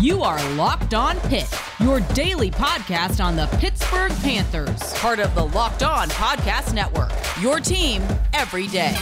You are Locked On Pitt, your daily podcast on the Pittsburgh Panthers, part of the Locked On Podcast Network. Your team every day.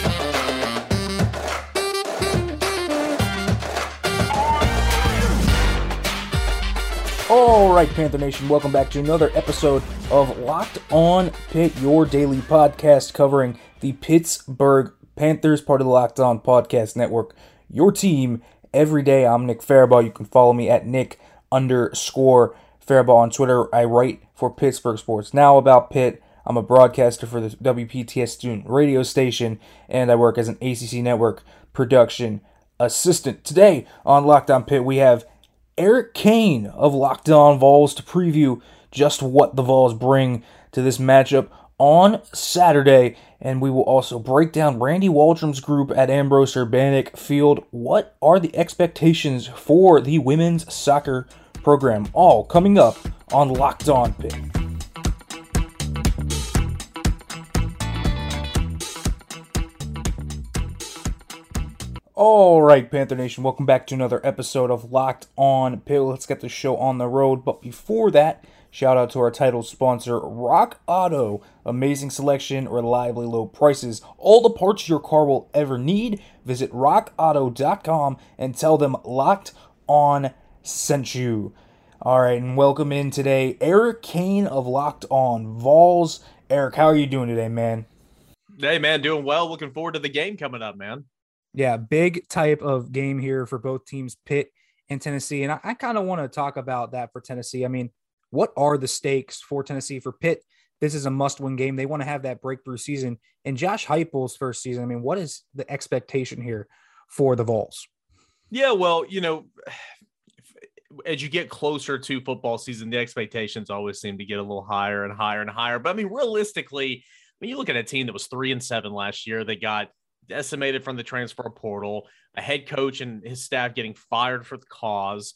All right, Panther Nation, welcome back to another episode of Locked On Pitt, your daily podcast covering the Pittsburgh Panthers, part of the Locked On Podcast Network. Your team every day. I'm Nick Farabaugh. You can follow me at Nick underscore Farabaugh on Twitter. I write for Pittsburgh Sports. Now about Pitt. I'm a broadcaster for the WPTS student radio station, and I work as an ACC network production assistant. Today on Locked On Pitt, we have Eric Kane of Locked On Vols to preview just what the Vols bring to this matchup on Saturday. And we will also break down Randy Waldrum's group at Ambrose Urbanic Field. What are the expectations for the women's soccer program? All coming up on Locked On Pitt. All right, Panther Nation, welcome back to another episode of Locked On Pitt. Let's get the show on the road. But before that, shout out to our title sponsor, Rock Auto. Amazing selection, reliably low prices, all the parts your car will ever need. Visit rockauto.com and tell them Locked On sent you. All right, and welcome in today, Eric Kane of Locked On Vols. Eric, how are you doing today, man? Hey, man, doing well. Looking forward to the game coming up, man. Yeah, big type of game here for both teams, Pitt and Tennessee. And I, I kind of want to talk about that for Tennessee. I mean, what are the stakes for Tennessee? For Pitt, this is a must win game. They want to have that breakthrough season. And Josh Heupel's first season, I mean, what is the expectation here for the Vols? Yeah, well, you know, as you get closer to football season, the expectations always seem to get a little higher and higher and higher. But I mean, realistically, when you look at a team that was three and seven last year, they got decimated from the transfer portal, a head coach and his staff getting fired for the cause.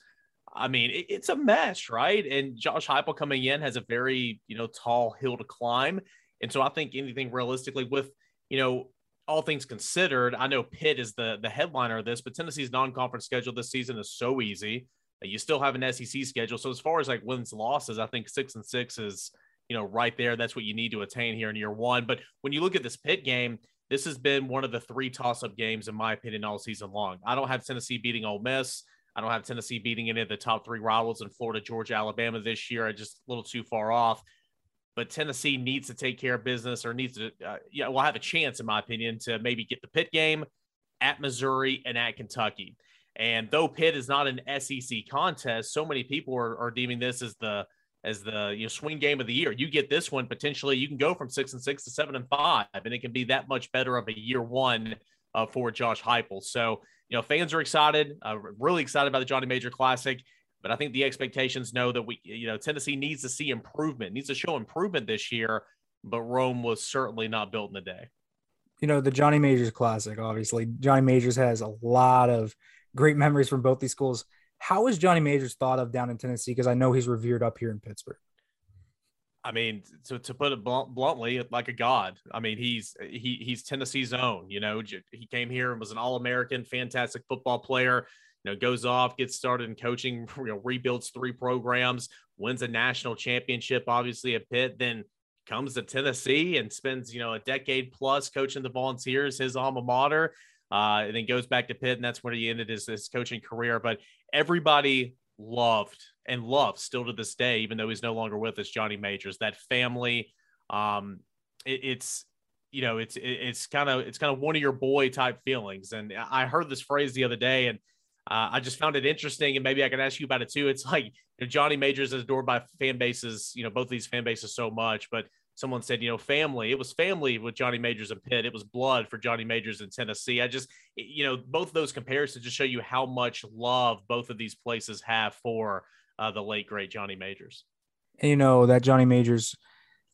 I mean, it, it's a mess, right? And Josh Heupel coming in has a very, you know, tall hill to climb. And so I think anything realistically with, you know, all things considered, I know Pitt is the the headliner of this, but Tennessee's non-conference schedule this season is so easy. Uh, you still have an SEC schedule. So as far as like wins losses, I think six and six is, you know, right there. That's what you need to attain here in year one. But when you look at this Pitt game, this has been one of the three toss-up games, in my opinion, all season long. I don't have Tennessee beating Ole Miss. I don't have Tennessee beating any of the top three rivals in Florida, Georgia, Alabama this year. I just a little too far off. But Tennessee needs to take care of business, or needs to, uh, yeah, will have a chance, in my opinion, to maybe get the Pitt game at Missouri and at Kentucky. And though Pitt is not an SEC contest, so many people are, are deeming this as the as the you know swing game of the year. You get this one potentially, you can go from six and six to seven and five, and it can be that much better of a year one uh, for Josh Heupel. So you know, fans are excited, uh, really excited about the Johnny Major Classic. But I think the expectations know that we, you know, Tennessee needs to see improvement, needs to show improvement this year. But Rome was certainly not built in a day. You know, the Johnny Majors Classic, obviously, Johnny Majors has a lot of great memories from both these schools. How is Johnny Majors thought of down in Tennessee? Because I know he's revered up here in Pittsburgh. I mean, to, to put it bluntly, like a god. I mean, he's he he's Tennessee's own. You know, he came here and was an All American, fantastic football player. You know, goes off, gets started in coaching, you know, rebuilds three programs, wins a national championship, obviously at Pitt, then comes to Tennessee and spends you know a decade plus coaching the Volunteers, his alma mater uh, and then goes back to Pitt, and that's where he ended his, his coaching career. But everybody loved and loves still to this day, even though he's no longer with us, Johnny Majors. That family, um, it, it's you know, it's it, it's kind of it's kind of one of your boy type feelings. And I heard this phrase the other day, and uh, I just found it interesting, and maybe I can ask you about it too. It's like you know, Johnny Majors is adored by fan bases, you know, both these fan bases so much, but someone said, you know, family. It was family with Johnny Majors and Pitt. It was blood for Johnny Majors in Tennessee. I just, you know, both of those comparisons just show you how much love both of these places have for uh, the late great Johnny Majors. And, you know that Johnny Majors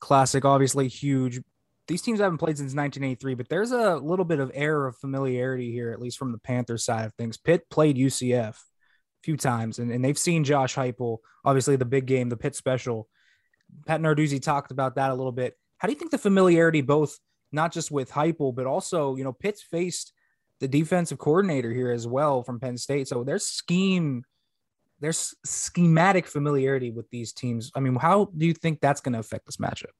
classic, obviously huge. These teams haven't played since 1983, but there's a little bit of air of familiarity here, at least from the Panthers side of things. Pitt played UCF a few times, and, and they've seen Josh Heupel, obviously the big game, the Pitt special Pat Narduzzi talked about that a little bit. How do you think the familiarity, both not just with Heupel, but also, you know, Pitt's faced the defensive coordinator here as well from Penn State. So their scheme there's schematic familiarity with these teams. I mean, how do you think that's going to affect this matchup?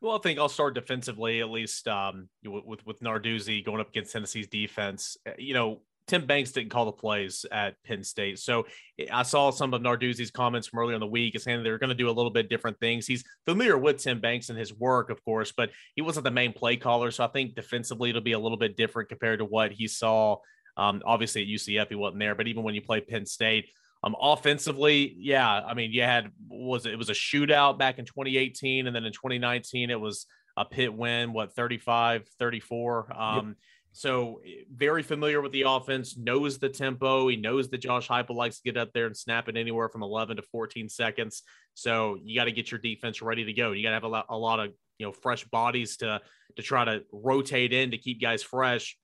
Well, I think I'll start defensively at least um, with with Narduzzi going up against Tennessee's defense. You know, Tim Banks didn't call the plays at Penn State, so eh, I saw some of Narduzzi's comments from earlier in the week saying they're going to do a little bit different things. He's familiar with Tim Banks and his work, of course, but he wasn't the main play caller, so I think defensively it'll be a little bit different compared to what he saw. Um, obviously at UCF he wasn't there, but even when you play Penn State, um, offensively, yeah, I mean, you had was it, it was a shootout back in 2018, and then in 2019 it was a Pitt win, what 35, 34. Um, yep. So eh, very familiar with the offense, knows the tempo. He knows that Josh Heupel likes to get up there and snap it anywhere from 11 to 14 seconds. So you got to get your defense ready to go. You got to have a lot, a lot of you know fresh bodies to to try to rotate in to keep guys fresh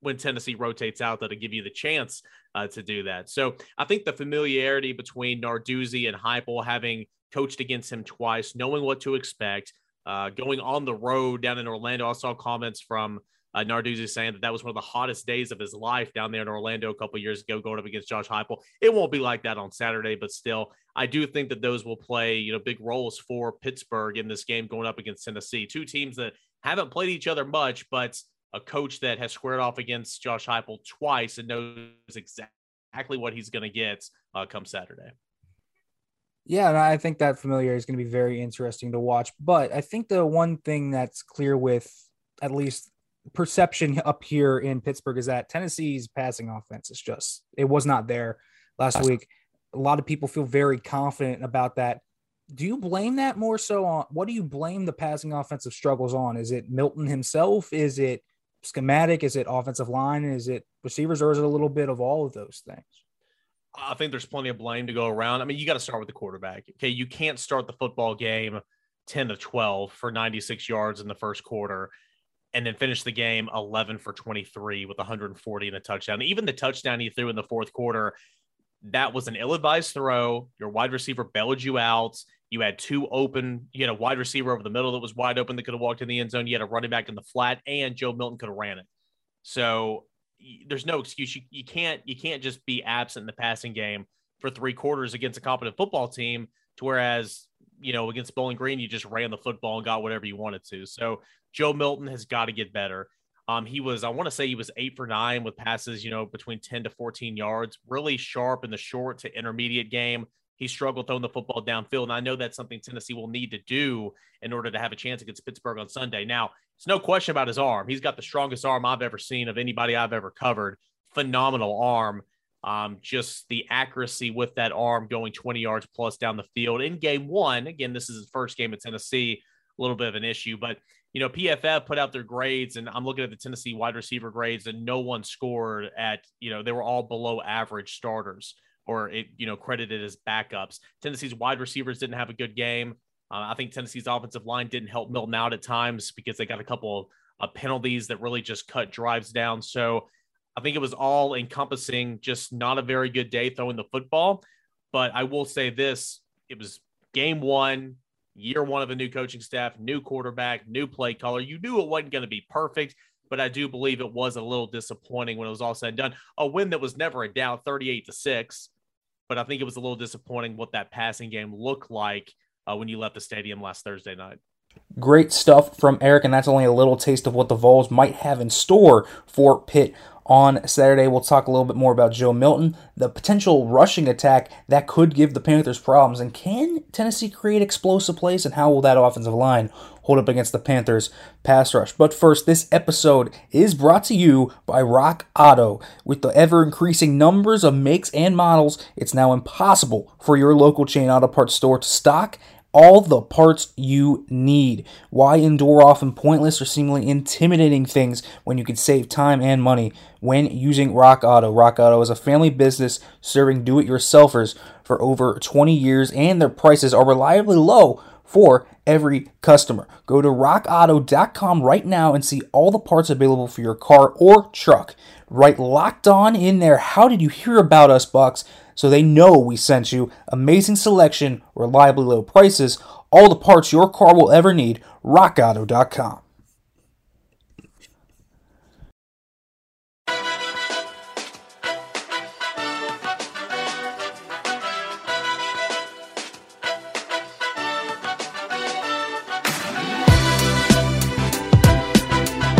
when Tennessee rotates out that'll give you the chance uh, to do that. So I think the familiarity between Narduzzi and Heupel, having coached against him twice, knowing what to expect, uh, going on the road down in Orlando. I saw comments from uh, Narduzzi saying that that was one of the hottest days of his life down there in Orlando a couple years ago, going up against Josh Heupel. It won't be like that on Saturday, but still, I do think that those will play you know big roles for Pittsburgh in this game going up against Tennessee. Two teams that haven't played each other much, but a coach that has squared off against Josh Heupel twice and knows exactly what he's going to get uh, come Saturday. Yeah, and I think that familiarity is going to be very interesting to watch. But I think the one thing that's clear with at least perception up here in Pittsburgh is that Tennessee's passing offense is just it was not there last week. A lot of people feel very confident about that. Do you blame that more so on what do you blame the passing offensive struggles on? Is it Milton himself? Is it schematic? Is it offensive line? Is it receivers, or is it a little bit of all of those things? I think there's plenty of blame to go around. I mean, you got to start with the quarterback. Okay, you can't start the football game 10 to 12 for 96 yards in the first quarter and then finish the game 11 for 23 with 140 and a touchdown. Even the touchdown he threw in the fourth quarter, that was an ill-advised throw. Your wide receiver bailed you out. You had two open, you had a wide receiver over the middle that was wide open that could have walked in the end zone. You had a running back in the flat, and Joe Milton could have ran it. So there's no excuse. You, you can't you can't just be absent in the passing game for three quarters against a competent football team. To whereas you know against Bowling Green, you just ran the football and got whatever you wanted to. So Joe Milton has got to get better. Um, he was, I want to say he was eight for nine with passes, you know, between 10 to 14 yards, really sharp in the short to intermediate game he struggled throwing the football downfield. And I know that's something Tennessee will need to do in order to have a chance against Pittsburgh on Sunday. Now, it's no question about his arm. He's got the strongest arm I've ever seen of anybody I've ever covered. Phenomenal arm. Um, just the accuracy with that arm going 20 yards plus down the field in game one. Again, this is his first game at Tennessee, a little bit of an issue, but you know, PFF put out their grades, and I'm looking at the Tennessee wide receiver grades, and no one scored at, you know, they were all below average starters or it, you know, credited as backups. Tennessee's wide receivers didn't have a good game. Uh, I think Tennessee's offensive line didn't help Milton out at times because they got a couple of penalties that really just cut drives down. So I think it was all encompassing, just not a very good day throwing the football. But I will say this it was game one, year one of a new coaching staff, new quarterback, new play caller. You knew it wasn't going to be perfect, but I do believe it was a little disappointing when it was all said and done. A win that was never a doubt, 38 to 6 but I think it was a little disappointing what that passing game looked like uh, when you left the stadium last Thursday night. Great stuff from Eric, and that's only a little taste of what the Vols might have in store for Pitt on Saturday. We'll talk a little bit more about Joe Milton, the potential rushing attack that could give the Panthers problems, and can Tennessee create explosive plays, and how will that offensive line hold up against the Panthers pass rush. But first, this episode is brought to you by Rock Auto. With the ever increasing numbers of makes and models, it's now impossible for your local chain auto parts store to stock all the parts you need. Why endure often pointless or seemingly intimidating things when you can save time and money when using Rock Auto? Rock Auto is a family business serving do it yourselfers for over 20 years, and their prices are reliably low for every customer. Go to rockauto.com right now and see all the parts available for your car or truck. Write locked on in there. How did you hear about us, Bucks? so they know we sent you amazing selection, reliably low prices, all the parts your car will ever need, rockauto.com.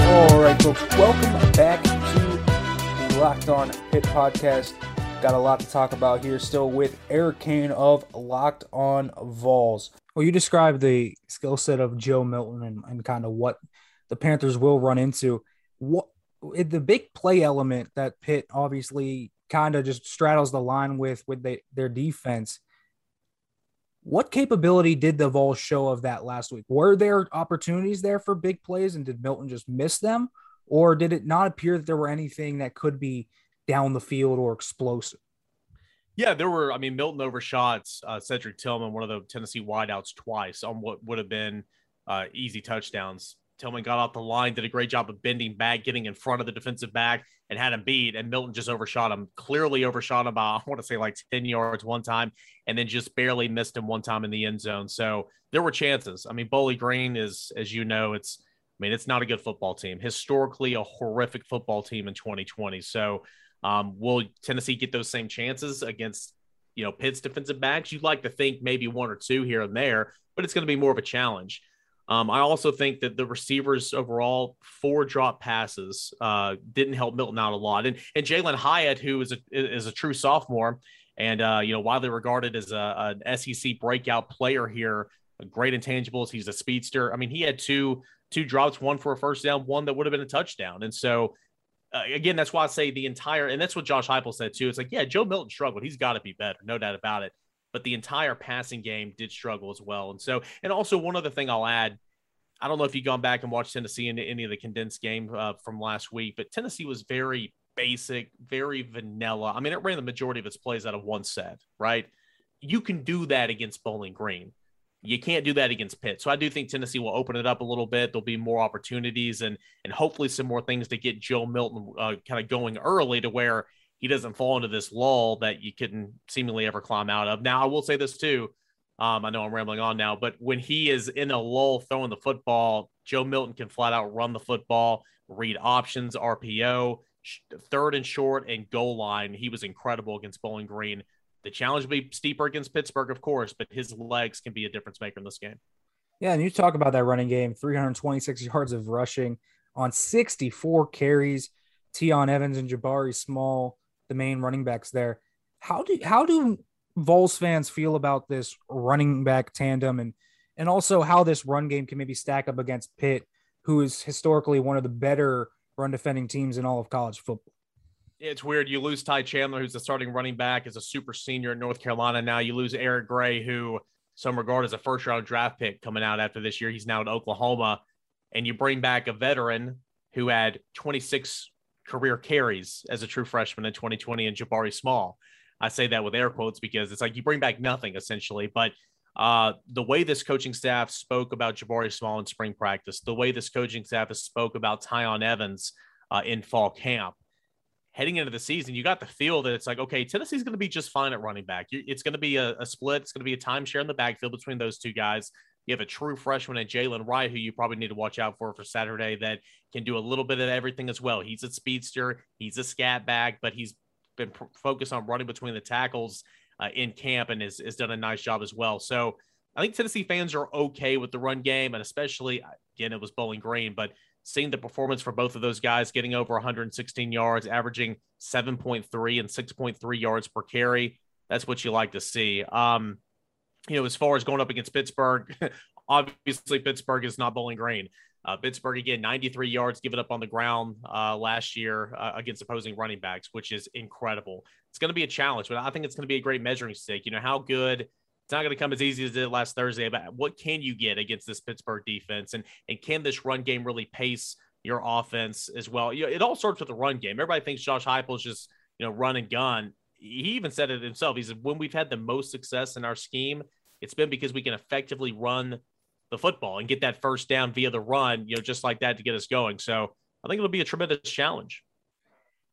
All right, folks, welcome back to the Locked On Pitt Podcast. Got a lot to talk about here still with Eric Kane of Locked On Vols. Well, you described the skill set of Joe Milton and, and kind of what the Panthers will run into. What the big play element that Pitt obviously kind of just straddles the line with with their defense. What capability did the Vols show of that last week? Were there opportunities there for big plays, and did Milton just miss them, or did it not appear that there were anything that could be down the field or explosive? Yeah, there were. I mean, Milton overshots uh, Cedric Tillman, one of the Tennessee wideouts, twice on what would have been uh, easy touchdowns. Tillman got off the line, did a great job of bending back, getting in front of the defensive back, and had him beat. And Milton just overshot him, clearly overshot him by, I want to say like 10 yards one time, and then just barely missed him one time in the end zone. So there were chances. I mean, Bowling Green is, as you know, it's, I mean, it's not a good football team. Historically, a horrific football team in 2020. So um, will Tennessee get those same chances against, you know, Pitt's defensive backs? You'd like to think maybe one or two here and there, but it's going to be more of a challenge. Um, I also think that the receivers overall four drop passes uh, didn't help Milton out a lot, and and Jalin Hyatt, who is a is a true sophomore, and uh, you know widely regarded as a, an SEC breakout player here, great intangibles. He's a speedster. I mean, he had two two drops, one for a first down, one that would have been a touchdown, and so. Uh, again, that's why I say the entire, and that's what Josh Heupel said too. It's like, yeah, Joe Milton struggled. He's got to be better, no doubt about it but the entire passing game did struggle as well. And so, and also one other thing I'll add, I don't know if you've gone back and watched Tennessee in any of the condensed game uh, from last week, but Tennessee was very basic, very vanilla. I mean, it ran the majority of its plays out of one set, right? You can do that against Bowling Green. You can't do that against Pitt. So I do think Tennessee will open it up a little bit. There'll be more opportunities and and hopefully some more things to get Joe Milton uh, kind of going early to where he doesn't fall into this lull that you couldn't seemingly ever climb out of. Now, I will say this too. Um, I know I'm rambling on now, but when he is in a lull throwing the football, Joe Milton can flat out run the football, read options, RPO, third and short, and goal line. He was incredible against Bowling Green. The challenge will be steeper against Pittsburgh, of course, but his legs can be a difference maker in this game. Yeah, and you talk about that running game 326 yards of rushing on 64 carries. Tiyon Evans and Jabari Small the main running backs there. How do how do Vols fans feel about this running back tandem and and also how this run game can maybe stack up against Pitt, who is historically one of the better run defending teams in all of college football? It's weird. You lose Ty Chandler, who's the starting running back, as a super senior in North Carolina. Now you lose Eric Gray, who some regard as a first round draft pick coming out after this year. He's now at Oklahoma. And you bring back a veteran who had 26 career carries as a true freshman in 2020 and Jabari Small. I say that with air quotes because it's like you bring back nothing essentially. But uh, the way this coaching staff spoke about Jabari Small in spring practice, the way this coaching staff has spoke about Tiyon Evans uh, in fall camp, heading into the season, you got the feel that it's like, okay, Tennessee's going to be just fine at running back. It's going to be a, a split. It's going to be a timeshare in the backfield between those two guys. You have a true freshman at Jalen Wright, who you probably need to watch out for for Saturday, that can do a little bit of everything as well. He's a speedster, he's a scat back, but he's been pr- focused on running between the tackles uh, in camp and has, has done a nice job as well. So I think Tennessee fans are okay with the run game, and especially again, it was Bowling Green, but seeing the performance for both of those guys getting over 116 yards, averaging 7.3 and 6.3 yards per carry. That's what you like to see. Um, you know, as far as going up against Pittsburgh, obviously Pittsburgh is not Bowling Green. Uh, Pittsburgh again, 93 yards given up on the ground uh, last year uh, against opposing running backs, which is incredible. It's going to be a challenge, but I think it's going to be a great measuring stick. You know how good. It's not going to come as easy as it did last Thursday, but what can you get against this Pittsburgh defense, and and can this run game really pace your offense as well? You know, it all starts with the run game. Everybody thinks Josh Heupel is just you know run and gun. He even said it himself. He said when we've had the most success in our scheme, it's been because we can effectively run the football and get that first down via the run, you know, just like that to get us going. So I think it'll be a tremendous challenge.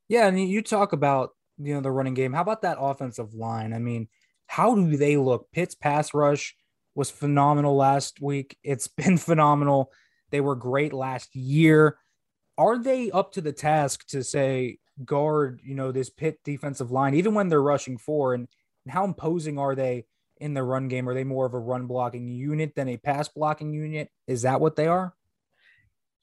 Yeah, and you talk about you know the running game. How about that offensive line? I mean, how do they look? Pitt's pass rush was phenomenal last week. It's been phenomenal. They were great last year. Are they up to the task to say guard, you know, this Pitt defensive line, even when they're rushing four? And, and how imposing are they in the run game? Are they more of a run blocking unit than a pass blocking unit? Is that what they are?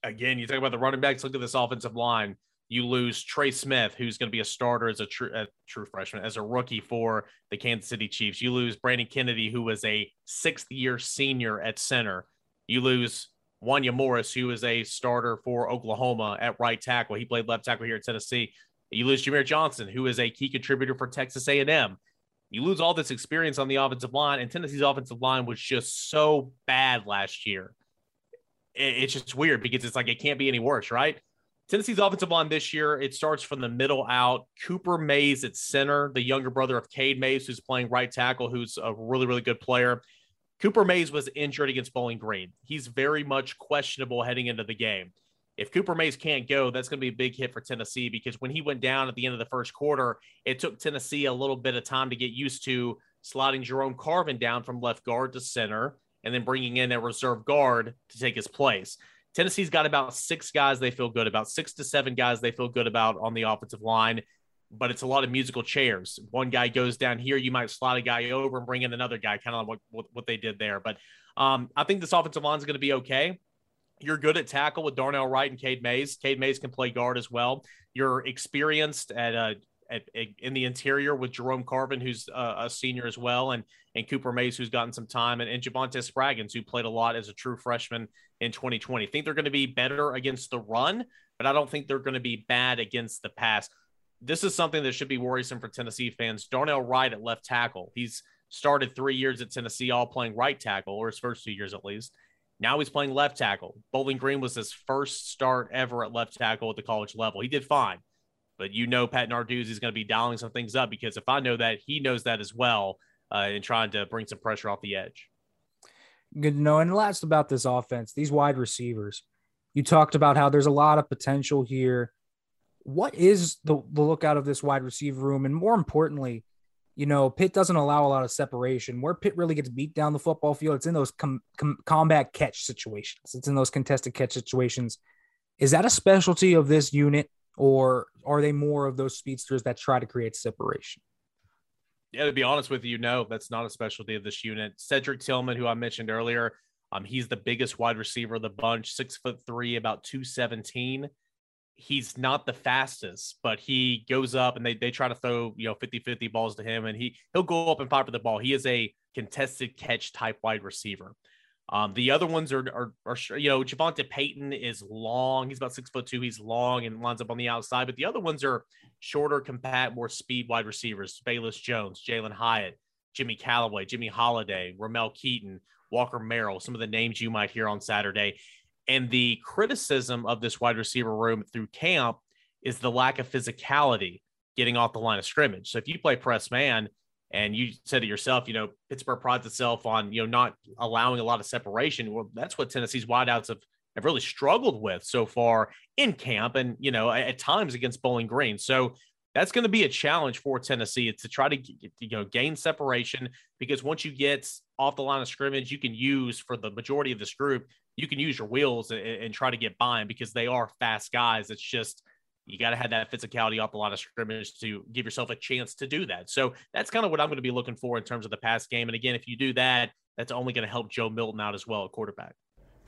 again, you talk about the running backs. Look at this offensive line. You lose Trey Smith, who's going to be a starter as a true, true freshman, as a rookie for the Kansas City Chiefs. You lose Brandon Kennedy, who was a sixth year senior at center. You lose Wanya Morris, who is a starter for Oklahoma at right tackle. He played left tackle here at Tennessee. You lose Jahmir Johnson, who is a key contributor for Texas A&M. You lose all this experience on the offensive line, and Tennessee's offensive line was just so bad last year. It's just weird because it's like it can't be any worse, right? Tennessee's offensive line this year, it starts from the middle out. Cooper Mays at center, the younger brother of Cade Mays, who's playing right tackle, who's a really, really good player. Cooper Mays was injured against Bowling Green. He's very much questionable heading into the game. If Cooper Mays can't go, that's going to be a big hit for Tennessee because when he went down at the end of the first quarter, it took Tennessee a little bit of time to get used to sliding Jerome Carvin down from left guard to center and then bringing in a reserve guard to take his place. Tennessee's got about six guys they feel good about, six to seven guys they feel good about on the offensive line, but it's a lot of musical chairs. One guy goes down here, you might slide a guy over and bring in another guy, kind of like what, what, they did there. But um, I think this offensive line is going to be okay. You're good at tackle with Darnell Wright and Cade Mays. Cade Mays can play guard as well. You're experienced at uh, at, at, in the interior with Jerome Carvin, who's uh, a senior as well, and and Cooper Mays, who's gotten some time, and, and Javontez Spraggins, who played a lot as a true freshman in 2020. I think they're going to be better against the run, but I don't think they're going to be bad against the pass. This is something that should be worrisome for Tennessee fans. Darnell Wright at left tackle. He's started three years at Tennessee, all playing right tackle, or his first two years at least. Now he's playing left tackle. Bowling Green was his first start ever at left tackle at the college level. He did fine, but you know Pat Narduzzi is going to be dialing some things up because if I know that, he knows that as well, uh, and trying to bring some pressure off the edge. Good to know. And last about this offense, these wide receivers. You talked about how there's a lot of potential here. What is the, the lookout of this wide receiver room? And more importantly, you know, Pitt doesn't allow a lot of separation. Where Pitt really gets beat down the football field, it's in those com- com- combat catch situations. It's in those contested catch situations. Is that a specialty of this unit, or are they more of those speedsters that try to create separation? Yeah, to be honest with you, no, that's not a specialty of this unit. Cedric Tillman, who I mentioned earlier, um, he's the biggest wide receiver of the bunch, six foot three, about 217 he's not the fastest, but he goes up and they, they try to throw, you know, 50 50 balls to him and he he'll go up and fight for the ball. He is a contested catch type wide receiver. Um, the other ones are, are, are, you know, Javonta Payton is long. He's about six foot two. He's long and lines up on the outside. But the other ones are shorter, compact, more speed wide receivers. Velus Jones, Jalin Hyatt, Jimmy Calloway, Jimmy Holiday, Ramel Keyton, Walker Merrill, some of the names you might hear on Saturday. And the criticism of this wide receiver room through camp is the lack of physicality getting off the line of scrimmage. So if you play press man and you said it yourself, you know, Pittsburgh prides itself on, you know, not allowing a lot of separation. Well, that's what Tennessee's wideouts have, have really struggled with so far in camp and, you know, at, times against Bowling Green. So that's going to be a challenge for Tennessee. To try to you know gain separation because once you get off the line of scrimmage, you can use for the majority of this group you can use your wheels and, and try to get by them because they are fast guys. It's just you got to have that physicality off the line of scrimmage to give yourself a chance to do that. So that's kind of what I'm going to be looking for in terms of the pass game. And again, if you do that, that's only going to help Joe Milton out as well at quarterback.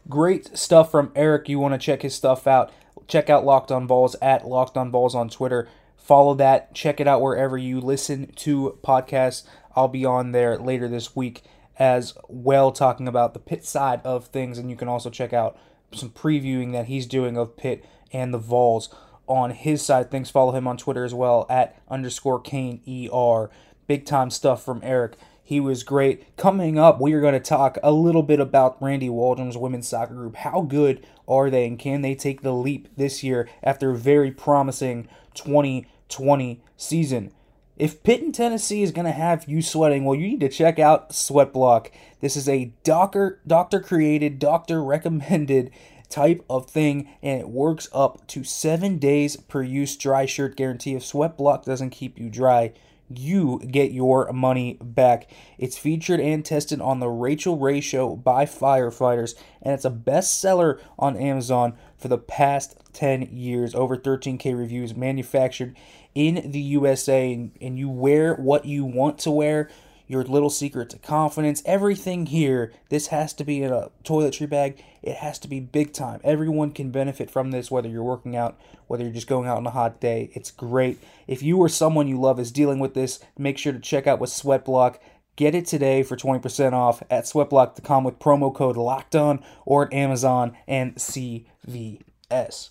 Great stuff from Eric. You want to check his stuff out? Check out Locked On Vols at Locked On Vols on Twitter. Follow that. Check it out wherever you listen to podcasts. I'll be on there later this week as well, talking about the Pitt side of things. And you can also check out some previewing that he's doing of Pitt and the Vols on his side. Things follow him on Twitter as well at underscore Kane ER. Big time stuff from Eric. He was great. Coming up, we are going to talk a little bit about Randy Waldrum's women's soccer group. How good are they, and can they take the leap this year after a very promising 2020 season? If Pitt Tennessee is going to have you sweating, well, you need to check out Sweat Block. This is a doctor doctor created, doctor recommended type of thing, and it works up to seven days per use dry shirt guarantee. If Sweat Block doesn't keep you dry, you get your money back. It's featured and tested on the Rachael Ray Show by firefighters, and it's a bestseller on Amazon for the past 10 years. Over 13K reviews, manufactured in the USA and, and you wear what you want to wear, your little secret to confidence, everything here, this has to be in a toiletry bag. It has to be big time. Everyone can benefit from this, whether you're working out, whether you're just going out on a hot day. It's great. If you or someone you love is dealing with this, make sure to check out with Sweatblock. Get it today for 20% off at sweatblock.com with promo code LOCKEDON or at Amazon and CVS.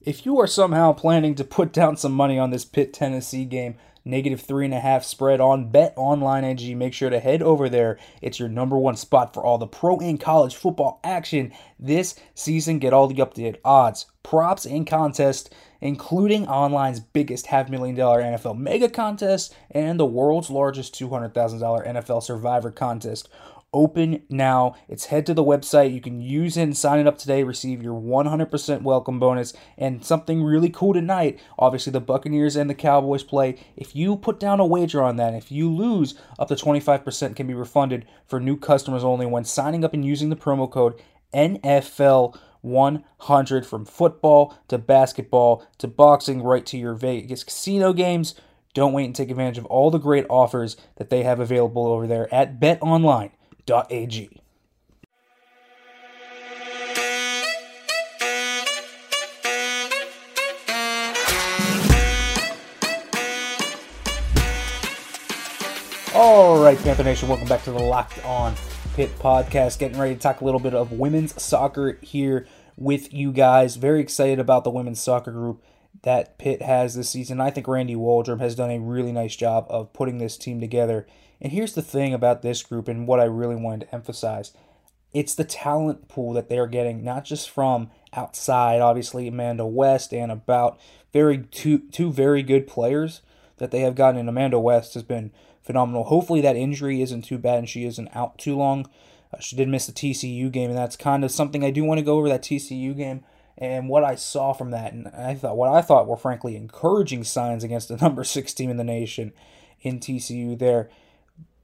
If you are somehow planning to put down some money on this Pitt Tennessee game, negative three and a half spread on Bet Online AG. Make sure to head over there. It's your number one spot for all the pro and college football action this season. Get all the updated odds, props, and contests, including online's biggest half million dollar NFL mega contest and the world's largest $200,000 NFL survivor contest open now. It's head to the website. You can use it and sign it up today. Receive your 100% welcome bonus. And something really cool tonight. Obviously, the Buccaneers and the Cowboys play. If you put down a wager on that, if you lose, up to 25% can be refunded for new customers only when signing up and using the promo code NFL. 100 from football to basketball to boxing right to your Vegas casino games. Don't wait and take advantage of all the great offers that they have available over there at Bet Online Ag. All right, Panther Nation, welcome back to the Locked On Pitt podcast. Getting ready to talk a little bit of women's soccer here with you guys. Very excited about the women's soccer group that Pitt has this season. I think Randy Waldrum has done a really nice job of putting this team together and here's the thing about this group and what I really wanted to emphasize it's the talent pool that they are getting, not just from outside, obviously, Amanda West, and about very two, two very good players that they have gotten. And Amanda West has been phenomenal. Hopefully, that injury isn't too bad and she isn't out too long. Uh, she did miss the TCU game, and that's kind of something I do want to go over that TCU game and what I saw from that. And I thought what I thought were frankly encouraging signs against the number six team in the nation in TCU there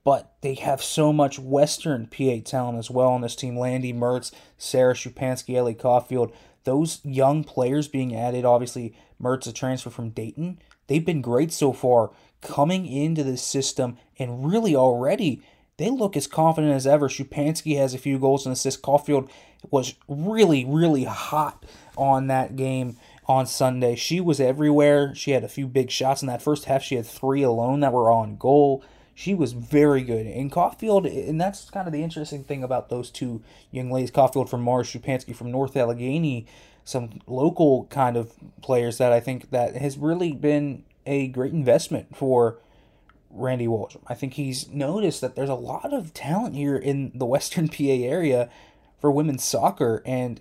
but they have so much Western PA talent as well on this team. Landy Mertz, Sarah Schupansky, Ellie Caulfield, those young players being added. Obviously, Mertz a transfer from Dayton. They've been great so far coming into the system, and really already they look as confident as ever. Schupansky has a few goals and assists. Caulfield was really, really hot on that game on Sunday. She was everywhere. She had a few big shots in that first half. She had three alone that were on goal she was very good. And Caulfield, and that's kind of the interesting thing about those two young ladies, Caulfield from Mars, Schupansky from North Allegheny, some local kind of players that I think that has really been a great investment for Randy Walsh. I think he's noticed that there's a lot of talent here in the Western PA area for women's soccer, and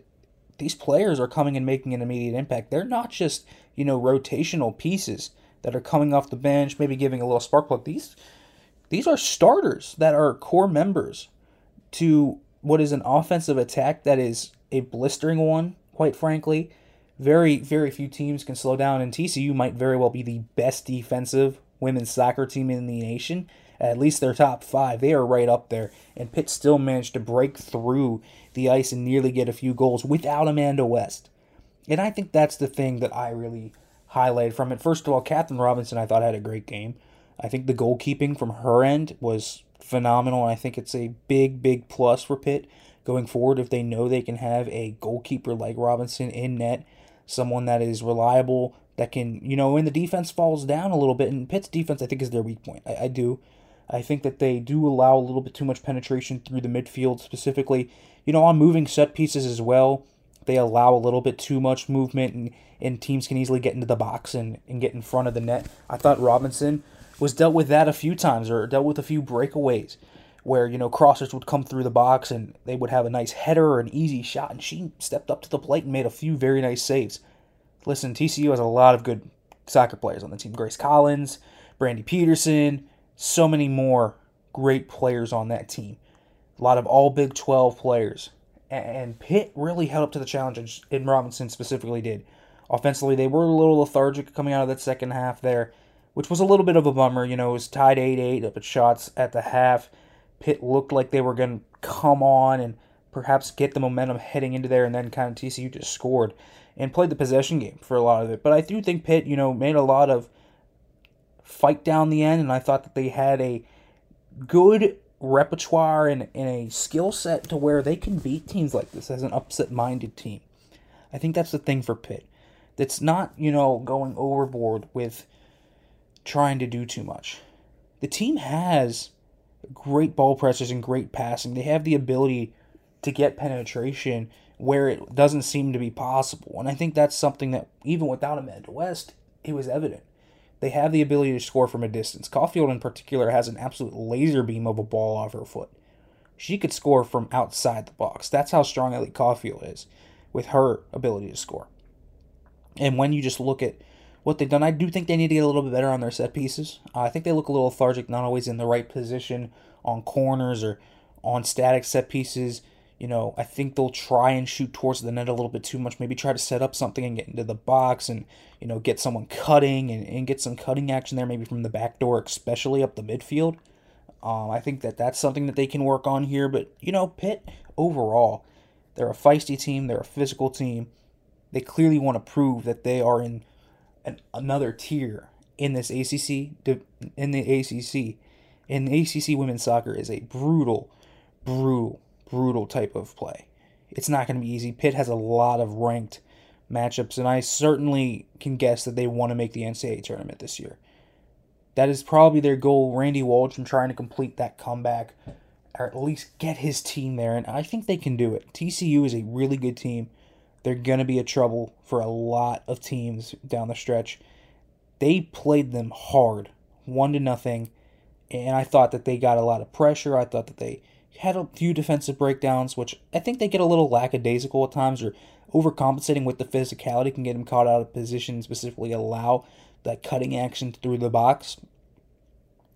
these players are coming and making an immediate impact. They're not just, you know, rotational pieces that are coming off the bench, maybe giving a little spark plug. These these are starters that are core members to what is an offensive attack that is a blistering one, quite frankly. Very, very few teams can slow down, and TCU might very well be the best defensive women's soccer team in the nation. At least their top five. They are right up there. And Pitt still managed to break through the ice and nearly get a few goals without Amanda West. And I think that's the thing that I really highlighted from it. First of all, Catherine Robinson, I thought had a great game. I think the goalkeeping from her end was phenomenal, and I think it's a big, big plus for Pitt going forward if they know they can have a goalkeeper like Robinson in net, someone that is reliable, that can, you know, when the defense falls down a little bit, and Pitt's defense, I think, is their weak point. I, I do. I think that they do allow a little bit too much penetration through the midfield, specifically, you know, on moving set pieces as well. They allow a little bit too much movement, and, and teams can easily get into the box and, and get in front of the net. I thought Robinson was dealt with that a few times or dealt with a few breakaways where you know crossers would come through the box and they would have a nice header or an easy shot and she stepped up to the plate and made a few very nice saves listen tcu has a lot of good soccer players on the team grace collins brandi peterson so many more great players on that team a lot of all big 12 players and pitt really held up to the challenge and robinson specifically did offensively they were a little lethargic coming out of that second half there which was a little bit of a bummer. You know, it was tied 8 8 up at shots at the half. Pitt looked like they were going to come on and perhaps get the momentum heading into there, and then kind of TCU just scored and played the possession game for a lot of it. But I do think Pitt, you know, made a lot of fight down the end, and I thought that they had a good repertoire and, and a skill set to where they can beat teams like this as an upset minded team. I think that's the thing for Pitt. That's not, you know, going overboard with trying to do too much. The team has great ball pressures and great passing. They have the ability to get penetration where it doesn't seem to be possible. And I think that's something that, even without Amanda West, it was evident. They have the ability to score from a distance. Caulfield, in particular, has an absolute laser beam of a ball off her foot. She could score from outside the box. That's how strong Ellie Caulfield is with her ability to score. And when you just look at what they've done, I do think they need to get a little bit better on their set pieces. Uh, I think they look a little lethargic, not always in the right position on corners or on static set pieces. You know, I think they'll try and shoot towards the net a little bit too much. Maybe try to set up something and get into the box and, you know, get someone cutting and, and get some cutting action there, maybe from the back door, especially up the midfield. Um, I think that that's something that they can work on here. But, you know, Pitt overall, they're a feisty team, they're a physical team. They clearly want to prove that they are in an, another tier in this ACC, in the ACC. And the ACC women's soccer is a brutal, brutal brutal type of play. It's not going to be easy. Pitt has a lot of ranked matchups, and I certainly can guess that they want to make the NCAA tournament this year. That is probably their goal. Randy Waldrum trying to complete that comeback, or at least get his team there, and I think they can do it. TCU is a really good team. They're going to be a trouble for a lot of teams down the stretch. They played them hard, one to nothing, and I thought that they got a lot of pressure. I thought that they had a few defensive breakdowns, which I think they get a little lackadaisical at times, or overcompensating with the physicality can get them caught out of position, specifically allow that cutting action through the box.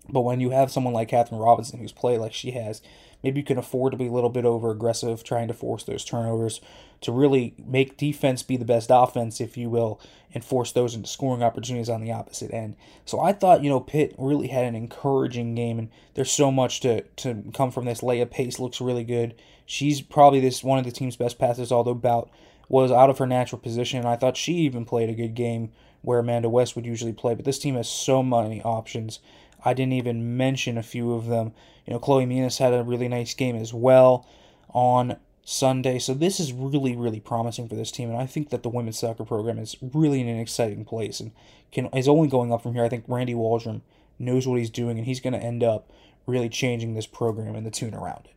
But when you have someone like Catherine Robinson who's played like she has, maybe you can afford to be a little bit over aggressive, trying to force those turnovers to really make defense be the best offense, if you will, and force those into scoring opportunities on the opposite end. So I thought, you know, Pitt really had an encouraging game, and there's so much to, to come from this. Leah Pace looks really good. She's probably this one of the team's best passers, although Bout was out of her natural position. And I thought she even played a good game where Amanda West would usually play. But this team has so many options. I didn't even mention a few of them. You know, Chloe Minas had a really nice game as well on Sunday. So this is really, really promising for this team, and I think that the women's soccer program is really in an exciting place and can is only going up from here. I think Randy Waldrum knows what he's doing, and he's going to end up really changing this program and the tune around it.